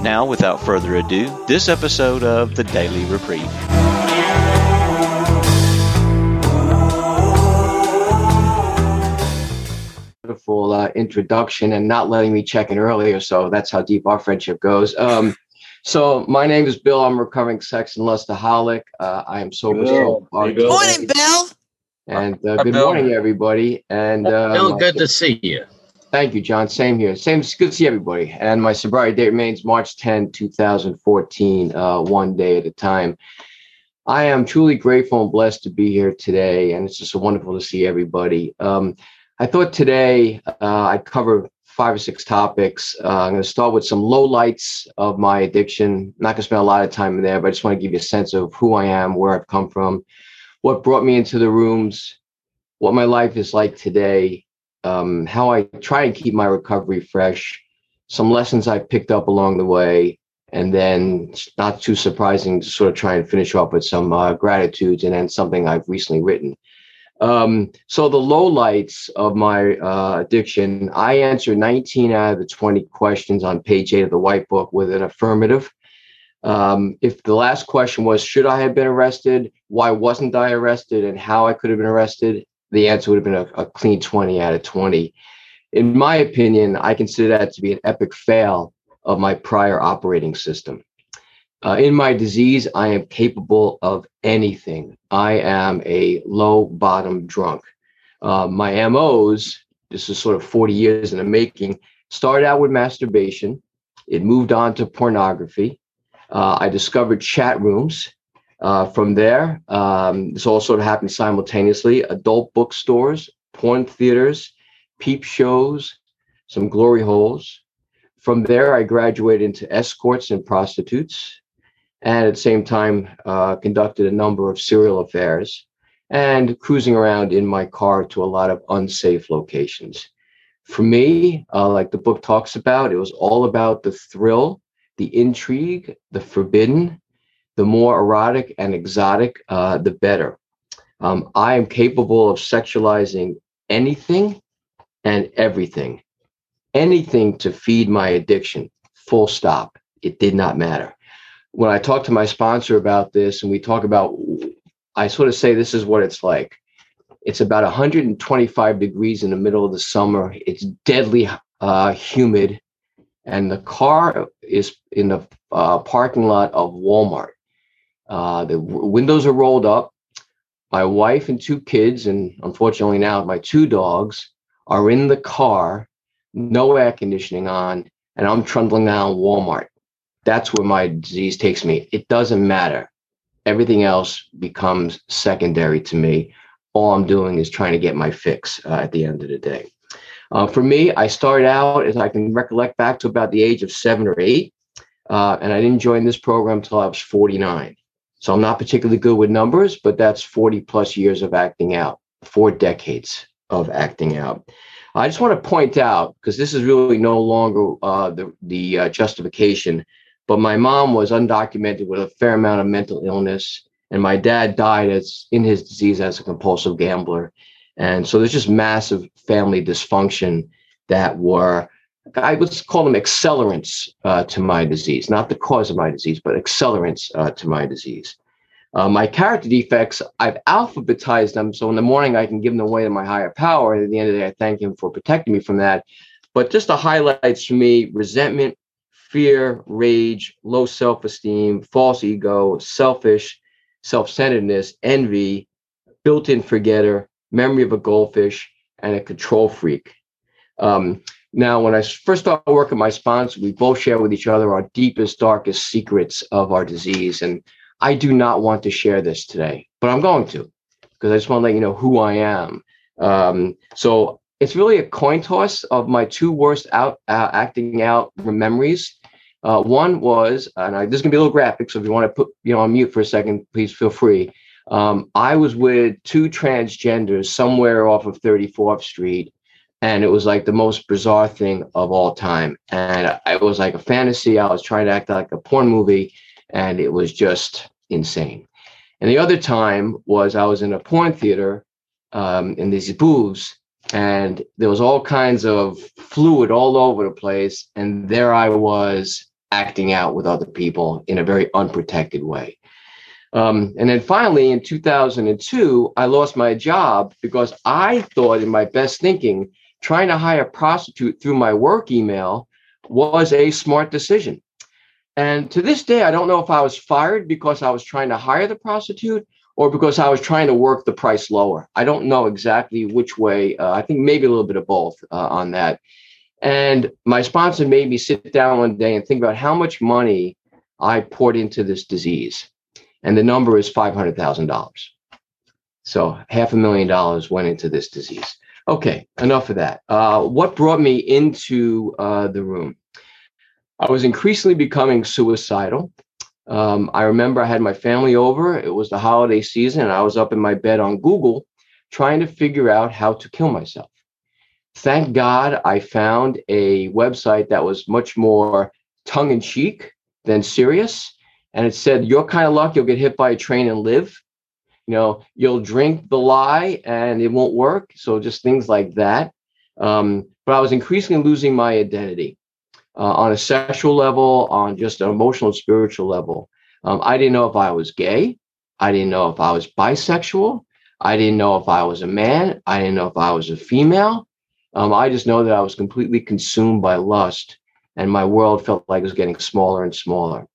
Now, without further ado, this episode of the Daily Reprieve. Beautiful uh, introduction and not letting me check in earlier. So that's how deep our friendship goes. Um, so my name is Bill. I'm a recovering sex and lustaholic. Uh, I am sober. Bill. so far Bill. Morning, Bill. And uh, good Bill. morning, everybody. And uh, Bill, good to see you. Thank you, John. Same here. Same. It's good to see everybody. And my sobriety date remains March 10, 2014, uh, one day at a time. I am truly grateful and blessed to be here today, and it's just wonderful to see everybody. Um, I thought today uh, I'd cover five or six topics. Uh, I'm going to start with some low lights of my addiction. I'm not going to spend a lot of time in there, but I just want to give you a sense of who I am, where I've come from, what brought me into the rooms, what my life is like today, um, how I try and keep my recovery fresh, some lessons I picked up along the way, and then not too surprising to sort of try and finish off with some uh, gratitudes and then something I've recently written. Um, so the lowlights of my uh, addiction, I answered 19 out of the 20 questions on page eight of the white book with an affirmative. Um, if the last question was, should I have been arrested? Why wasn't I arrested? And how I could have been arrested? The answer would have been a, a clean 20 out of 20. In my opinion, I consider that to be an epic fail of my prior operating system. Uh, in my disease, I am capable of anything. I am a low bottom drunk. Uh, my MOs, this is sort of 40 years in the making, started out with masturbation. It moved on to pornography. Uh, I discovered chat rooms. Uh, from there, um, this all sort of happened simultaneously. Adult bookstores, porn theaters, peep shows, some glory holes. From there, I graduated into escorts and prostitutes, and at the same time, uh, conducted a number of serial affairs and cruising around in my car to a lot of unsafe locations. For me, uh, like the book talks about, it was all about the thrill, the intrigue, the forbidden, the more erotic and exotic, uh, the better. Um, I am capable of sexualizing anything and everything, anything to feed my addiction, full stop. It did not matter. When I talk to my sponsor about this and we talk about, I sort of say this is what it's like. It's about 125 degrees in the middle of the summer. It's deadly uh, humid. And the car is in the uh, parking lot of Walmart. Uh, the w- windows are rolled up. My wife and two kids, and unfortunately now my two dogs, are in the car, no air conditioning on, and I'm trundling down Walmart. That's where my disease takes me. It doesn't matter. Everything else becomes secondary to me. All I'm doing is trying to get my fix uh, at the end of the day. Uh, for me, I started out, as I can recollect back to about the age of seven or eight, uh, and I didn't join this program until I was 49. So I'm not particularly good with numbers, but that's 40 plus years of acting out, four decades of acting out. I just want to point out, because this is really no longer uh, the, the uh, justification, but my mom was undocumented with a fair amount of mental illness, and my dad died as in his disease as a compulsive gambler. And so there's just massive family dysfunction that were I would call them accelerants uh, to my disease, not the cause of my disease, but accelerants uh, to my disease. Uh, my character defects, I've alphabetized them. So in the morning, I can give them away to my higher power. And at the end of the day, I thank him for protecting me from that. But just the highlights for me resentment, fear, rage, low self esteem, false ego, selfish, self centeredness, envy, built in forgetter, memory of a goldfish, and a control freak. Um, now, when I first started working my sponsor, we both share with each other our deepest, darkest secrets of our disease. And I do not want to share this today, but I'm going to because I just want to let you know who I am. Um, so it's really a coin toss of my two worst out uh, acting out memories. Uh, one was, and I, this is gonna be a little graphic, so if you want to put you know on mute for a second, please feel free. Um, I was with two transgenders somewhere off of 34th Street, and it was like the most bizarre thing of all time. And it was like a fantasy. I was trying to act like a porn movie, and it was just insane. And the other time was I was in a porn theater um, in these booths, and there was all kinds of fluid all over the place. And there I was acting out with other people in a very unprotected way. Um, and then finally, in 2002, I lost my job because I thought, in my best thinking, trying to hire a prostitute through my work email was a smart decision. And to this day, I don't know if I was fired because I was trying to hire the prostitute or because I was trying to work the price lower. I don't know exactly which way. Uh, I think maybe a little bit of both uh, on that. And my sponsor made me sit down one day and think about how much money I poured into this disease. And the number is $500,000. So half a million dollars went into this disease. Okay, enough of that. Uh, what brought me into uh, the room? I was increasingly becoming suicidal. Um, I remember I had my family over. It was the holiday season, and I was up in my bed on Google trying to figure out how to kill myself. Thank God I found a website that was much more tongue in cheek than serious. And it said, Your kind of luck, you'll get hit by a train and live you know you'll drink the lye and it won't work. So just things like that. Um, but i was increasingly losing my identity uh, on a sexual level on just an emotional and spiritual level. Um, i didn't know if i was gay. I didn't know if i was bisexual. I didn't know if i was a man. I didn't know if i was a female. Um, i just know that i was completely consumed by lust and my world felt like it was getting smaller and smaller.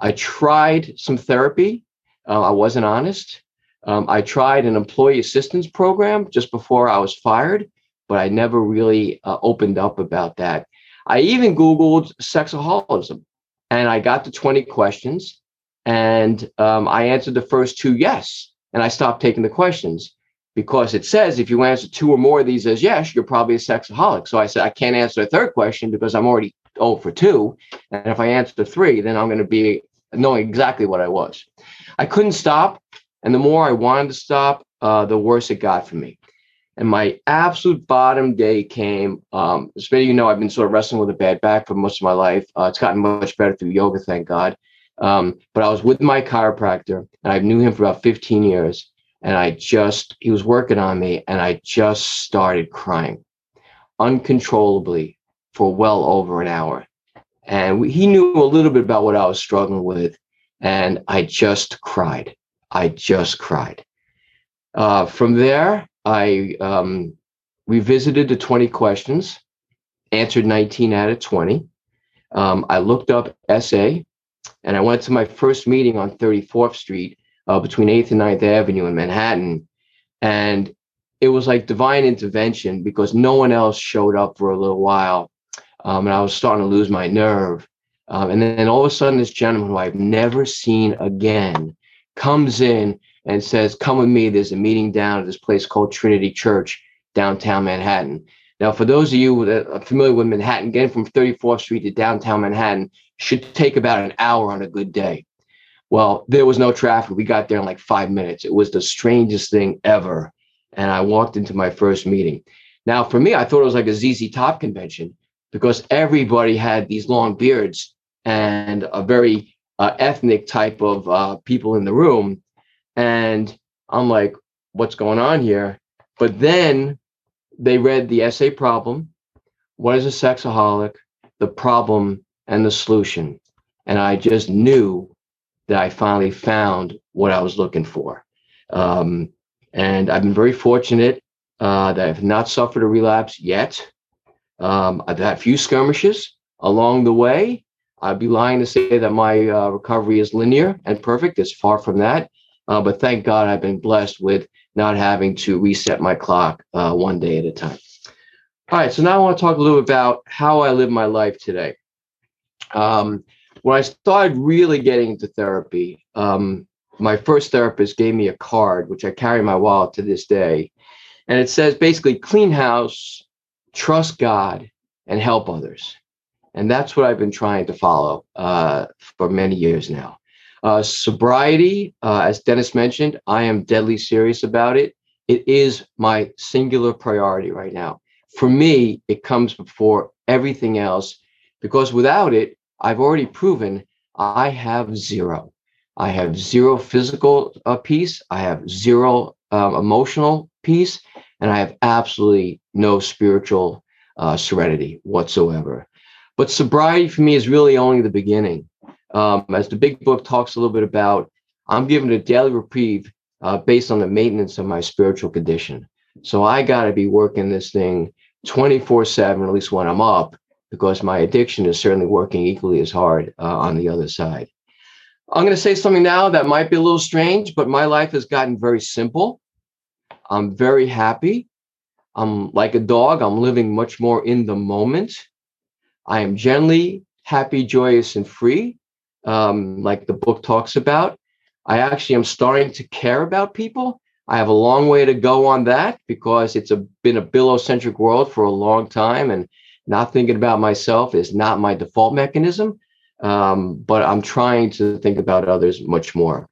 I tried some therapy. Uh, i wasn't honest um, I tried an employee assistance program just before I was fired, but I never really uh, opened up about that. I even Googled sexaholism and I got to 20 questions and um, I answered the first two yes. And I stopped taking the questions because it says if you answer two or more of these as yes, you're probably a sexaholic. So I said, I can't answer a third question because I'm already 0 for two. And if I answer the three, then I'm going to be knowing exactly what I was. I couldn't stop. And the more I wanted to stop, uh, the worse it got for me. And my absolute bottom day came. Um, as many of you know, I've been sort of wrestling with a bad back for most of my life. Uh, it's gotten much better through yoga, thank God. Um, but I was with my chiropractor, and I knew him for about 15 years. And I just, he was working on me, and I just started crying uncontrollably for well over an hour. And we, he knew a little bit about what I was struggling with, and I just cried. I just cried. Uh, from there, I um, revisited the 20 questions, answered 19 out of 20. Um, I looked up SA and I went to my first meeting on 34th Street uh, between 8th and 9th Avenue in Manhattan. And it was like divine intervention because no one else showed up for a little while. Um, and I was starting to lose my nerve. Um, and then all of a sudden, this gentleman who I've never seen again comes in and says, Come with me. There's a meeting down at this place called Trinity Church, downtown Manhattan. Now, for those of you that are familiar with Manhattan, getting from 34th Street to downtown Manhattan should take about an hour on a good day. Well, there was no traffic. We got there in like five minutes. It was the strangest thing ever. And I walked into my first meeting. Now, for me, I thought it was like a ZZ Top convention because everybody had these long beards and a very uh, ethnic type of uh, people in the room. And I'm like, what's going on here? But then they read the SA problem what is a sexaholic, the problem, and the solution. And I just knew that I finally found what I was looking for. Um, and I've been very fortunate uh, that I've not suffered a relapse yet. Um, I've had a few skirmishes along the way, I'd be lying to say that my uh, recovery is linear and perfect. It's far from that. Uh, but thank God I've been blessed with not having to reset my clock uh, one day at a time. All right, so now I want to talk a little about how I live my life today. Um, when I started really getting into therapy, um, my first therapist gave me a card, which I carry in my wallet to this day. And it says basically clean house, trust God, and help others. And that's what I've been trying to follow uh, for many years now. Uh, sobriety, uh, as Dennis mentioned, I am deadly serious about it. It is my singular priority right now. For me, it comes before everything else because without it, I've already proven I have zero. I have zero physical uh, peace. I have zero um, emotional peace, and I have absolutely no spiritual uh, serenity whatsoever. But sobriety for me is really only the beginning. Um, as the big book talks a little bit about, I'm given a daily reprieve uh, based on the maintenance of my spiritual condition. So I got to be working this thing 24 7, at least when I'm up, because my addiction is certainly working equally as hard uh, on the other side. I'm going to say something now that might be a little strange, but my life has gotten very simple. I'm very happy. I'm like a dog, I'm living much more in the moment. I am generally happy, joyous, and free, um, like the book talks about. I actually am starting to care about people. I have a long way to go on that because it's a, been a billow-centric world for a long time, and not thinking about myself is not my default mechanism. Um, but I'm trying to think about others much more.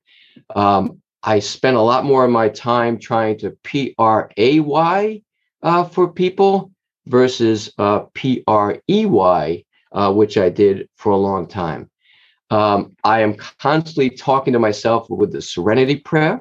Um, I spend a lot more of my time trying to P R A Y uh, for people versus uh, P R E Y, uh, which I did for a long time. Um, I am constantly talking to myself with the serenity prayer,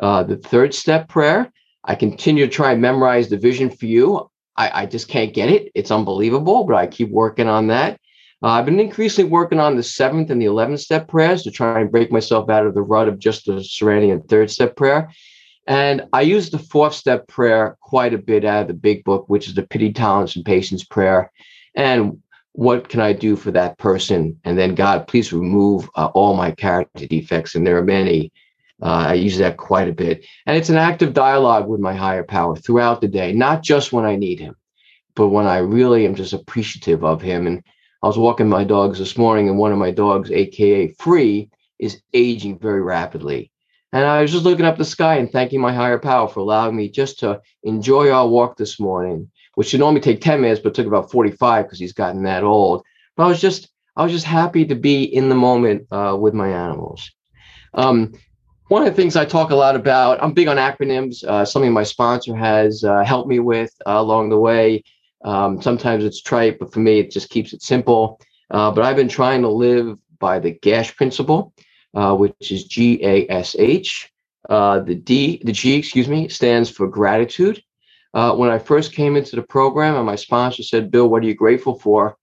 uh, the third step prayer. I continue to try and memorize the vision for you. I, I just can't get it. It's unbelievable, but I keep working on that. Uh, I've been increasingly working on the seventh and the 11th step prayers to try and break myself out of the rut of just the serenity and third step prayer. And I use the fourth step prayer quite a bit out of the big book, which is the pity, tolerance, and patience prayer. And what can I do for that person? And then, God, please remove uh, all my character defects. And there are many. Uh, I use that quite a bit. And it's an active dialogue with my higher power throughout the day, not just when I need him, but when I really am just appreciative of him. And I was walking my dogs this morning, and one of my dogs, AKA Free, is aging very rapidly. And I was just looking up the sky and thanking my higher power for allowing me just to enjoy our walk this morning, which should normally take 10 minutes, but took about 45 because he's gotten that old. But I was just, I was just happy to be in the moment uh, with my animals. Um, one of the things I talk a lot about, I'm big on acronyms, uh, something my sponsor has uh, helped me with uh, along the way. Um, sometimes it's trite, but for me, it just keeps it simple. Uh, but I've been trying to live by the GASH principle uh, which is G A S H. Uh, the D, the G, excuse me, stands for gratitude. Uh, when I first came into the program, and my sponsor said, "Bill, what are you grateful for?"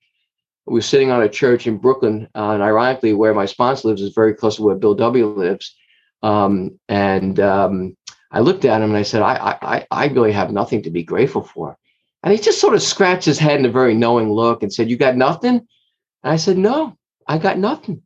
We were sitting on a church in Brooklyn, uh, and ironically, where my sponsor lives is very close to where Bill W. lives. Um, and um, I looked at him and I said, I, I, I really have nothing to be grateful for. And he just sort of scratched his head in a very knowing look and said, You got nothing? And I said, No, I got nothing.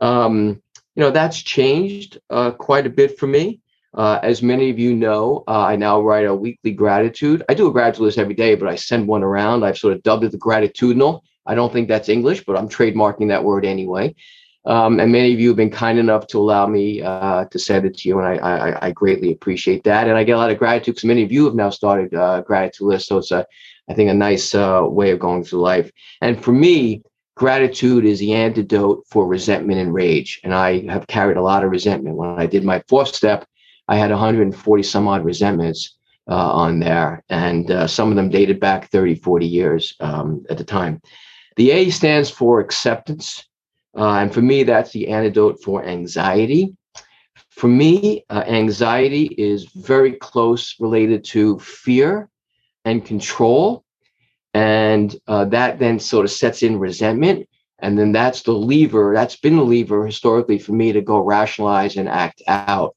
Um, you know, that's changed uh, quite a bit for me. Uh, as many of you know, uh, I now write a weekly gratitude. I do a gratitude list every day, but I send one around. I've sort of dubbed it the gratitudinal. I don't think that's English, but I'm trademarking that word anyway. Um, and many of you have been kind enough to allow me uh, to send it to you, and I, I, I, greatly appreciate that. And I get a lot of gratitude because many of you have now started uh, gratitude lists, so it's a, I think, a nice uh, way of going through life. And for me, gratitude is the antidote for resentment and rage. And I have carried a lot of resentment. When I did my fourth step, I had 140 some odd resentments uh, on there. And uh, some of them dated back 30, 40 years um, at the time. The A stands for acceptance. Uh, and for me, that's the antidote for anxiety. For me, uh, anxiety is very close related to fear and control and uh, that then sort of sets in resentment. And then that's the lever that's been the lever historically for me to go rationalize and act out.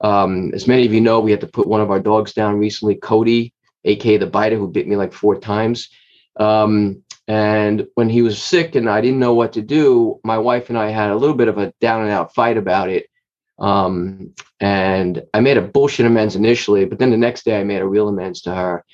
Um, as many of you know we had to put one of our dogs down recently cody aka the biter who bit me like four times. Um, and when he was sick and i didn't know what to do my wife and i had a little bit of a down and out fight about it. Um, and i made a bullshit amends initially but then the next day i made a real amends to her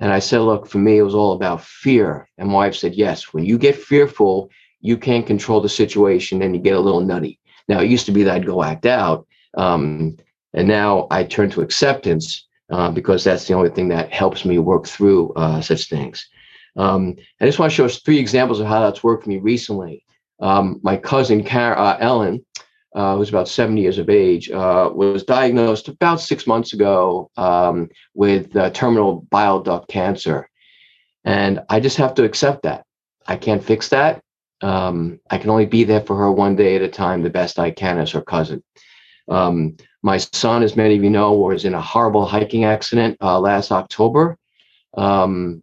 and I said, look, for me, it was all about fear. And my wife said, yes, when you get fearful, you can't control the situation and you get a little nutty. Now, it used to be that I'd go act out. Um, and now I turn to acceptance uh, because that's the only thing that helps me work through uh, such things. Um, I just want to show us three examples of how that's worked for me recently. Um, my cousin uh, Ellen, uh, who's about 70 years of age, uh, was diagnosed about six months ago um, with uh, terminal bile duct cancer. And I just have to accept that. I can't fix that. Um, I can only be there for her one day at a time, the best I can as her cousin. Um, my son, as many of you know, was in a horrible hiking accident uh, last October. Um,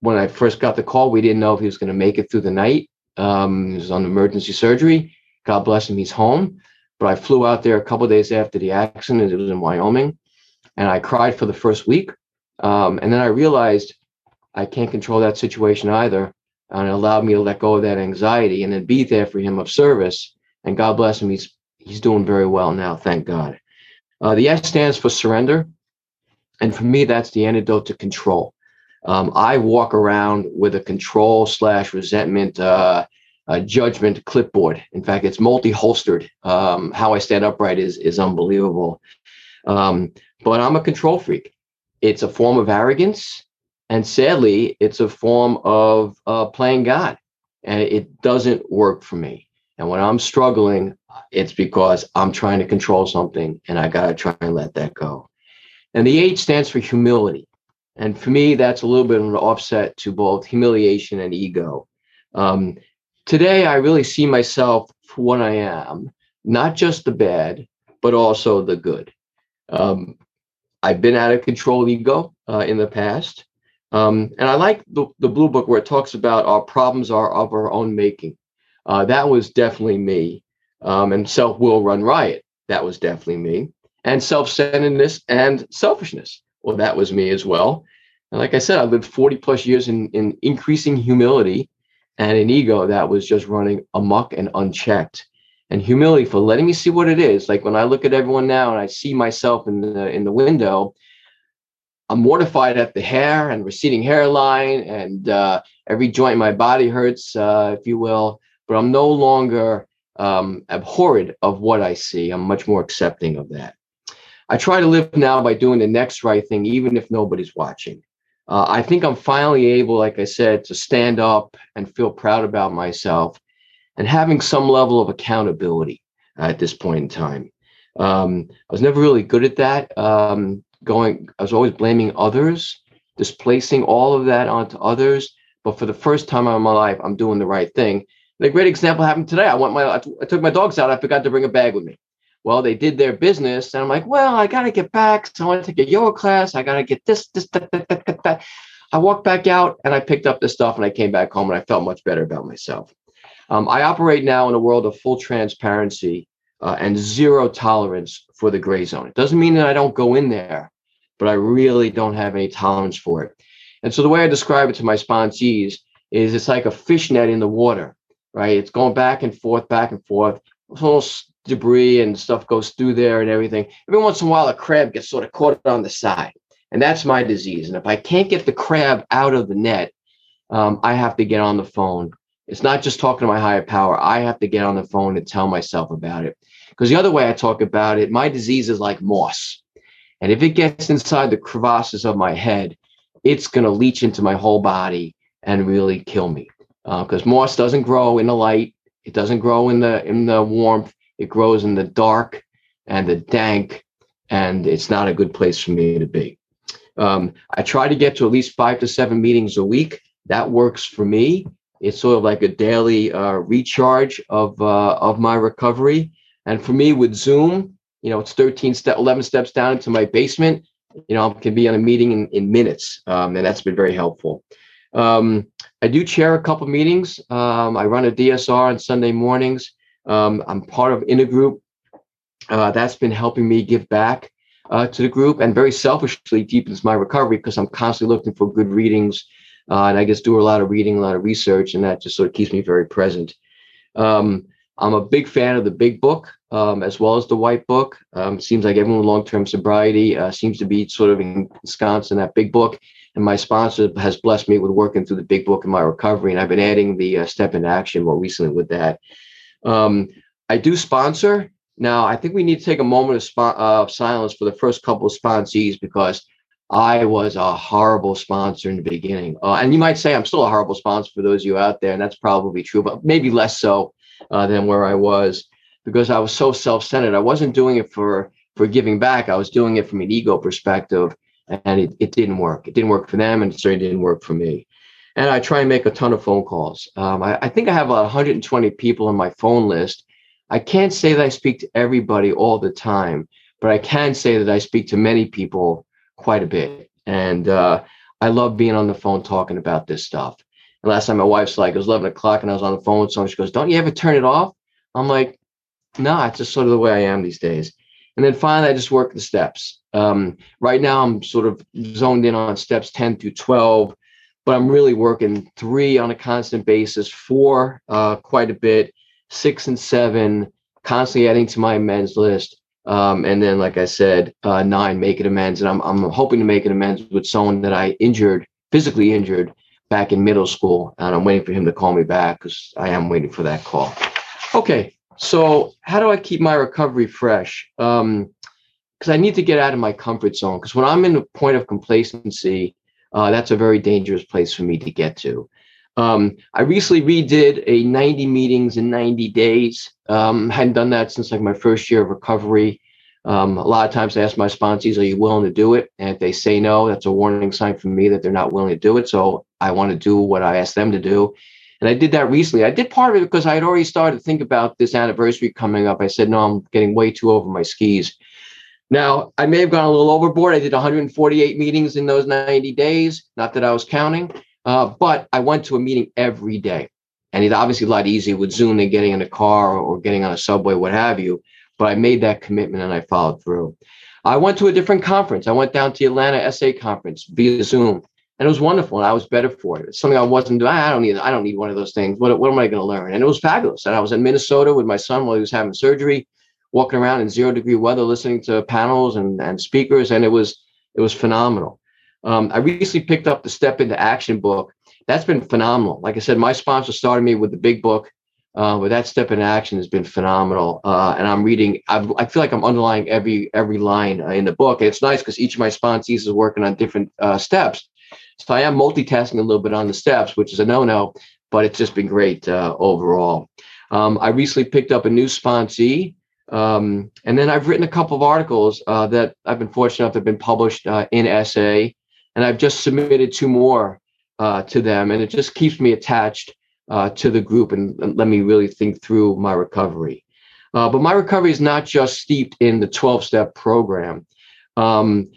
when I first got the call, we didn't know if he was going to make it through the night. Um, he was on emergency surgery. God bless him, he's home. But I flew out there a couple days after the accident. It was in Wyoming, and I cried for the first week. Um, and then I realized I can't control that situation either. And it allowed me to let go of that anxiety and then be there for him of service. And God bless him, he's he's doing very well now, thank God. Uh, the S stands for surrender. And for me, that's the antidote to control. Um, I walk around with a control slash resentment uh, judgment clipboard. In fact, it's multi-holstered. Um, how I stand upright is is unbelievable. Um, but I'm a control freak. It's a form of arrogance, and sadly, it's a form of uh, playing God, and it doesn't work for me. And when I'm struggling, it's because I'm trying to control something, and I gotta try and let that go. And the H stands for humility. And for me, that's a little bit of an offset to both humiliation and ego. Um, today, I really see myself for what I am, not just the bad, but also the good. Um, I've been out of control ego uh, in the past. Um, and I like the, the blue book where it talks about our problems are of our own making. Uh, that was definitely me. Um, and self will run riot. That was definitely me and self-centeredness and selfishness. Well, that was me as well. And like I said, I lived 40 plus years in, in increasing humility and an ego that was just running amok and unchecked. And humility for letting me see what it is. Like when I look at everyone now and I see myself in the in the window, I'm mortified at the hair and receding hairline and uh, every joint in my body hurts, uh, if you will. But I'm no longer um, abhorred of what I see. I'm much more accepting of that. I try to live now by doing the next right thing, even if nobody's watching. Uh, I think I'm finally able, like I said, to stand up and feel proud about myself and having some level of accountability at this point in time. Um, I was never really good at that. Um, going, I was always blaming others, displacing all of that onto others. But for the first time in my life, I'm doing the right thing. And a great example happened today. I went my, I took my dogs out. I forgot to bring a bag with me well, they did their business. And I'm like, well, I got to get back. So I want to take a yoga class. I got to get this, this, that, that, that, that. I walked back out and I picked up the stuff and I came back home and I felt much better about myself. Um, I operate now in a world of full transparency uh, and zero tolerance for the gray zone. It doesn't mean that I don't go in there, but I really don't have any tolerance for it. And so the way I describe it to my sponsees is it's like a fish net in the water, right? It's going back and forth, back and forth. It's almost debris and stuff goes through there and everything. Every once in a while, a crab gets sort of caught on the side. And that's my disease. And if I can't get the crab out of the net, um, I have to get on the phone. It's not just talking to my higher power. I have to get on the phone and tell myself about it. Because the other way I talk about it, my disease is like moss. And if it gets inside the crevasses of my head, it's going to leach into my whole body and really kill me. Because uh, moss doesn't grow in the light, it doesn't grow in the in the warmth. It grows in the dark and the dank, and it's not a good place for me to be. Um, I try to get to at least five to seven meetings a week. That works for me. It's sort of like a daily uh, recharge of uh, of my recovery. And for me, with Zoom, you know, it's 13 step, 11 steps down into my basement. You know, I can be on a meeting in, in minutes, um, and that's been very helpful. Um, I do chair a couple meetings. Um, I run a DSR on Sunday mornings. Um, I'm part of in a group uh, that's been helping me give back uh, to the group and very selfishly deepens my recovery because I'm constantly looking for good readings. Uh, and I just do a lot of reading, a lot of research, and that just sort of keeps me very present. Um, I'm a big fan of the big book um, as well as the white book. Um, seems like everyone with long-term sobriety uh, seems to be sort of ensconced in that big book. And my sponsor has blessed me with working through the big book in my recovery. And I've been adding the uh, step in action more recently with that. Um, I do sponsor. Now, I think we need to take a moment of, spo- uh, silence for the first couple of sponsees because I was a horrible sponsor in the beginning. Uh, and you might say I'm still a horrible sponsor for those of you out there, and that's probably true, but maybe less so uh, than where I was because I was so self-centered. I wasn't doing it for for giving back. I was doing it from an ego perspective, and it, it didn't work. It didn't work for them, and it certainly didn't work for me. And I try and make a ton of phone calls. Um, I, I think I have about 120 people on my phone list. I can't say that I speak to everybody all the time, but I can say that I speak to many people quite a bit. And uh, I love being on the phone talking about this stuff. And last time my wife's like, it was 11 o'clock and I was on the phone with someone. She goes, Don't you ever turn it off? I'm like, No, it's just sort of the way I am these days. And then finally, I just work the steps. Um, right now, I'm sort of zoned in on steps 10 through 12, but I'm really working three on a constant basis, four uh, quite a bit, six and seven, constantly adding to my amends list. Um, and then, like I said, uh, nine, making amends. And I'm, I'm hoping to make an amends with someone that I injured, physically injured back in middle school. And I'm waiting for him to call me back because I am waiting for that call. Okay. So, how do I keep my recovery fresh? Um, because I need to get out of my comfort zone. Because when I'm in a point of complacency, uh, that's a very dangerous place for me to get to. Um, I recently redid a 90 meetings in 90 days. Um, hadn't done that since like my first year of recovery. Um, a lot of times I ask my sponsors, are you willing to do it? And if they say no, that's a warning sign for me that they're not willing to do it. So I want to do what I asked them to do. And I did that recently. I did part of it because I had already started to think about this anniversary coming up. I said, no, I'm getting way too over my skis. Now, I may have gone a little overboard. I did 148 meetings in those 90 days. Not that I was counting. Uh, but I went to a meeting every day. And it's obviously a lot easier with Zoom than getting in a car or getting on a subway, what have you. But I made that commitment and I followed through. I went to a different conference. I went down to the Atlanta SA conference via Zoom, and it was wonderful. And I was better for it. It's something I wasn't doing. I don't need. I don't need one of those things. What, what am I going to learn? And it was fabulous. And I was in Minnesota with my son while he was having surgery, walking around in zero degree weather, listening to panels and, and speakers, and it was it was phenomenal. Um, I recently picked up the Step into Action book. That's been phenomenal. Like I said, my sponsor started me with the big book, uh, but that Step into Action has been phenomenal. Uh, and I'm reading. I've, i feel like I'm underlying every every line uh, in the book. And it's nice because each of my sponsees is working on different uh, steps. So I am multitasking a little bit on the steps, which is a no-no, but it's just been great uh, overall. Um, I recently picked up a new sponsee. Um, and then I've written a couple of articles uh, that I've been fortunate enough to have been published in SA and I've just submitted two more uh, to them, and it just keeps me attached uh, to the group and, and, let me really think through my recovery. Uh, but my recovery is not just steeped in the 12-step program. Um,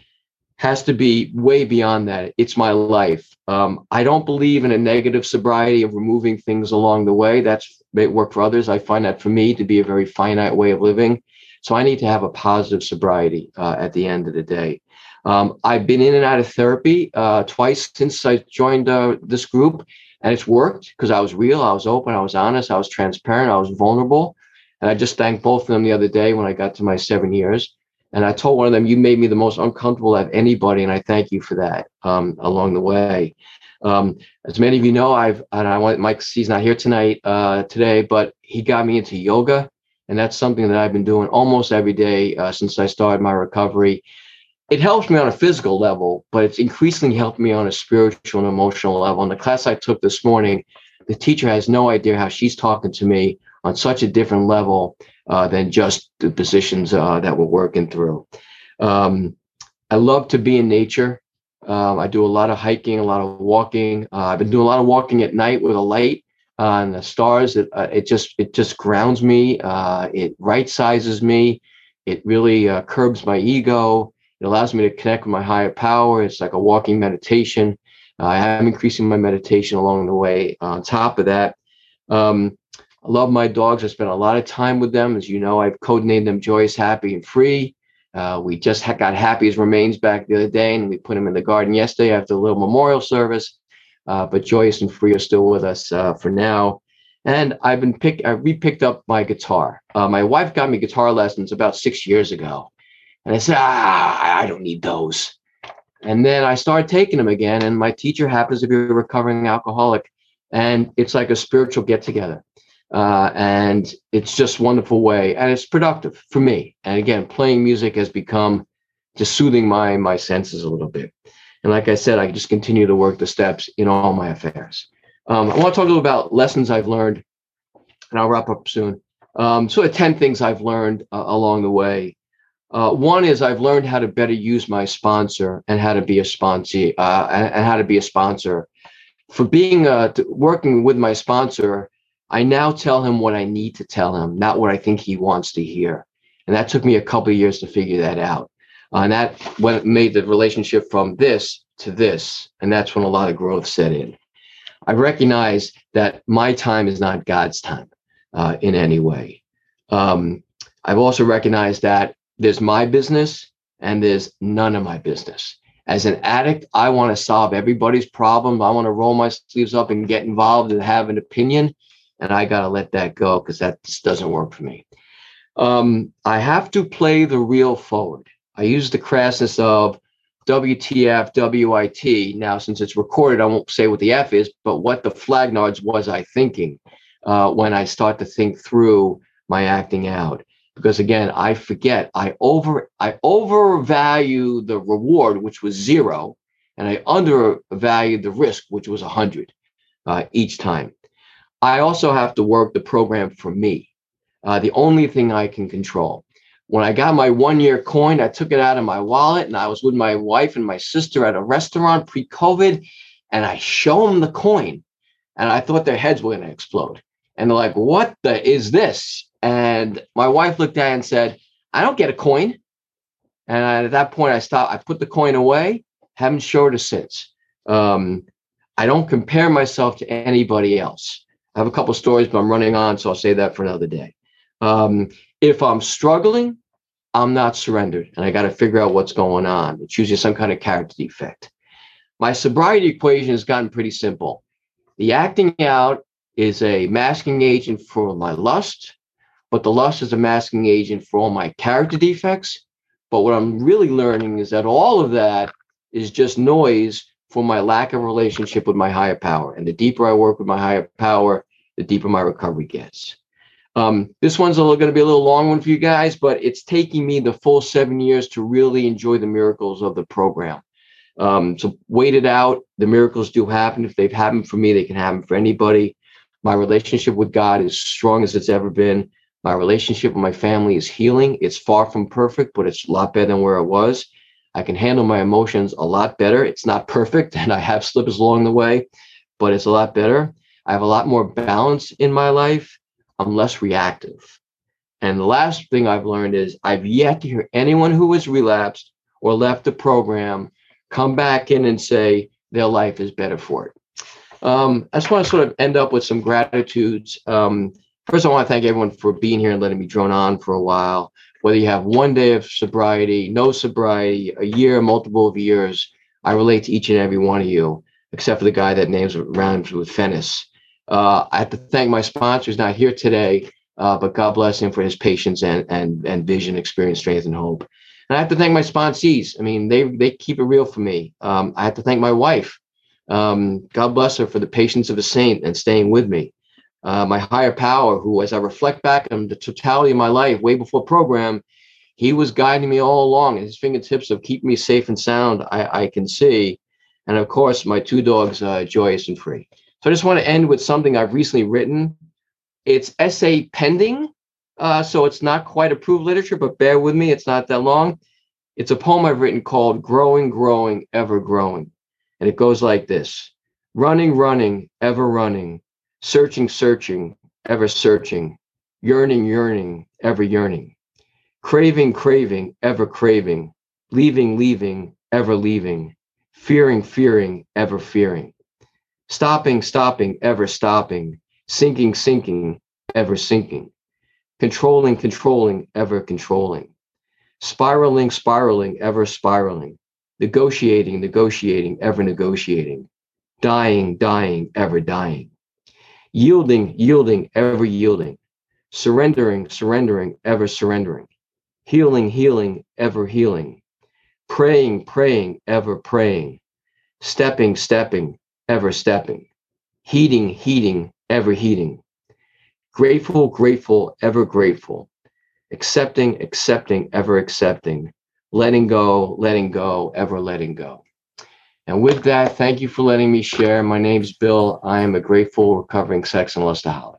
has to be way beyond that. It's my life. Um, I don't believe in a negative sobriety of removing things along the way. That's may work for others. I find that for me to be a very finite way of living. So I need to have a positive sobriety uh, at the end of the day. Um, I've been in and out of therapy uh, twice since I joined uh, this group, and it's worked because I was real, I was open, I was honest, I was transparent, I was vulnerable. And I just thanked both of them the other day when I got to my seven years. And I told one of them, "You made me the most uncomfortable of anybody, and I thank you for that um, along the way." Um, as many of you know, I've and I want Mike. He's not here tonight uh, today, but he got me into yoga, and that's something that I've been doing almost every day uh, since I started my recovery it helps me on a physical level, but it's increasingly helped me on a spiritual and emotional level. In the class I took this morning, the teacher has no idea how she's talking to me on such a different level uh, than just the positions uh, that we're working through. Um, I love to be in nature. Um, I do a lot of hiking, a lot of walking. Uh, I've been doing a lot of walking at night with a light and the stars. It, uh, it just it just grounds me. Uh, it right sizes me. It really uh, curbs my ego. It allows me to connect with my higher power. It's like a walking meditation. Uh, I am increasing my meditation along the way. On top of that, um, I love my dogs. I spend a lot of time with them. As you know, I've codenamed them Joyous, Happy, and Free. Uh, we just got Happy's remains back the other day, and we put him in the garden yesterday after a little memorial service. Uh, but Joyous and Free are still with us uh, for now. And I've been pick. I repicked up my guitar. Uh, my wife got me guitar lessons about six years ago, and I said, ah, I don't need those. And then I started taking them again. And my teacher happens to be a recovering alcoholic. And it's like a spiritual get together. Uh, and it's just wonderful way. And it's productive for me. And again, playing music has become just soothing my my senses a little bit. And like I said, I just continue to work the steps in all my affairs. Um, I want to talk a little about lessons I've learned, and I'll wrap up soon. Um, sort of 10 things I've learned uh, along the way. Uh, one is I've learned how to better use my sponsor and how to be a sponsee uh, and, and, how to be a sponsor. For being uh, working with my sponsor, I now tell him what I need to tell him, not what I think he wants to hear. And that took me a couple years to figure that out. Uh, and that what made the relationship from this to this. And that's when a lot of growth set in. I recognize that my time is not God's time uh, in any way. Um, I've also recognized that there's my business and there's none of my business. As an addict, I want to solve everybody's problem. I want to roll my sleeves up and get involved and have an opinion. And I got to let that go because that just doesn't work for me. Um, I have to play the reel forward. I use the crassness of WTF, WIT. Now, since it's recorded, I won't say what the F is, but what the flagnards was I thinking uh, when I start to think through my acting out. Because again, I forget, I over I overvalue the reward, which was zero, and I undervalued the risk, which was a hundred uh, each time. I also have to work the program for me. Uh, the only thing I can control when I got my one year coin, I took it out of my wallet and I was with my wife and my sister at a restaurant pre COVID and I show them the coin and I thought their heads were going to explode. And they're like, what the is this? And my wife looked at it and said, I don't get a coin. And I, at that point, I stopped. I put the coin away, haven't showed it since. Um, I don't compare myself to anybody else. I have a couple stories, but I'm running on, so I'll say that for another day. Um, if I'm struggling, I'm not surrendered and I got to figure out what's going on. It's usually some kind of character defect. My sobriety equation has gotten pretty simple. The acting out is a masking agent for my lust, but the lust is a masking agent for all my character defects. But what I'm really learning is that all of that is just noise for my lack of relationship with my higher power. And the deeper I work with my higher power, the deeper my recovery gets. Um, this one's going to be a little long one for you guys, but it's taking me the full seven years to really enjoy the miracles of the program. Um, so wait it out. The miracles do happen. If they've happened for me, they can happen for anybody. My relationship with God is strong as it's ever been. My relationship with my family is healing. It's far from perfect, but it's a lot better than where it was. I can handle my emotions a lot better. It's not perfect, and I have slippers along the way, but it's a lot better. I have a lot more balance in my life. I'm less reactive. And the last thing I've learned is I've yet to hear anyone who has relapsed or left the program come back in and say their life is better for it. Um, I just want to sort of end up with some gratitudes. Um, first, I want to thank everyone for being here and letting me drone on for a while. Whether you have one day of sobriety, no sobriety, a year, multiple of years, I relate to each and every one of you, except for the guy that names rhymes with Fennis. Uh, I have to thank my sponsors not here today, uh, but God bless him for his patience and and and vision, experience, strength, and hope. And I have to thank my sponsees. I mean, they they keep it real for me. Um, I have to thank my wife. Um, God bless her for the patience of a saint and staying with me. Uh, my higher power, who, as I reflect back on the totality of my life, way before program, he was guiding me all along. His fingertips of keeping me safe and sound, I, I can see. And of course, my two dogs, uh, joyous and free. So I just want to end with something I've recently written. It's SA pending, uh, so it's not quite approved literature, but bear with me, it's not that long. It's a poem I've written called Growing, Growing, Ever Growing. And it goes like this Running, running, ever running, searching, searching, ever searching, yearning, yearning, ever yearning, craving, craving, ever craving, leaving, leaving, ever leaving, fearing, fearing, ever fearing stopping, stopping, ever stopping, sinking, sinking, ever sinking, controlling, controlling, ever controlling, spiraling, spiraling, ever spiraling, negotiating, negotiating, ever negotiating, dying, dying, ever dying, yielding, yielding, ever yielding, surrendering, surrendering, ever surrendering, healing, healing, ever healing, praying, praying, ever praying, stepping, stepping, ever stepping, heating, heating, ever heating, grateful, grateful, ever grateful, accepting, accepting, ever accepting, letting go, letting go, ever letting go. And with that, thank you for letting me share. My name's Bill. I am a grateful recovering sex and lustaholic.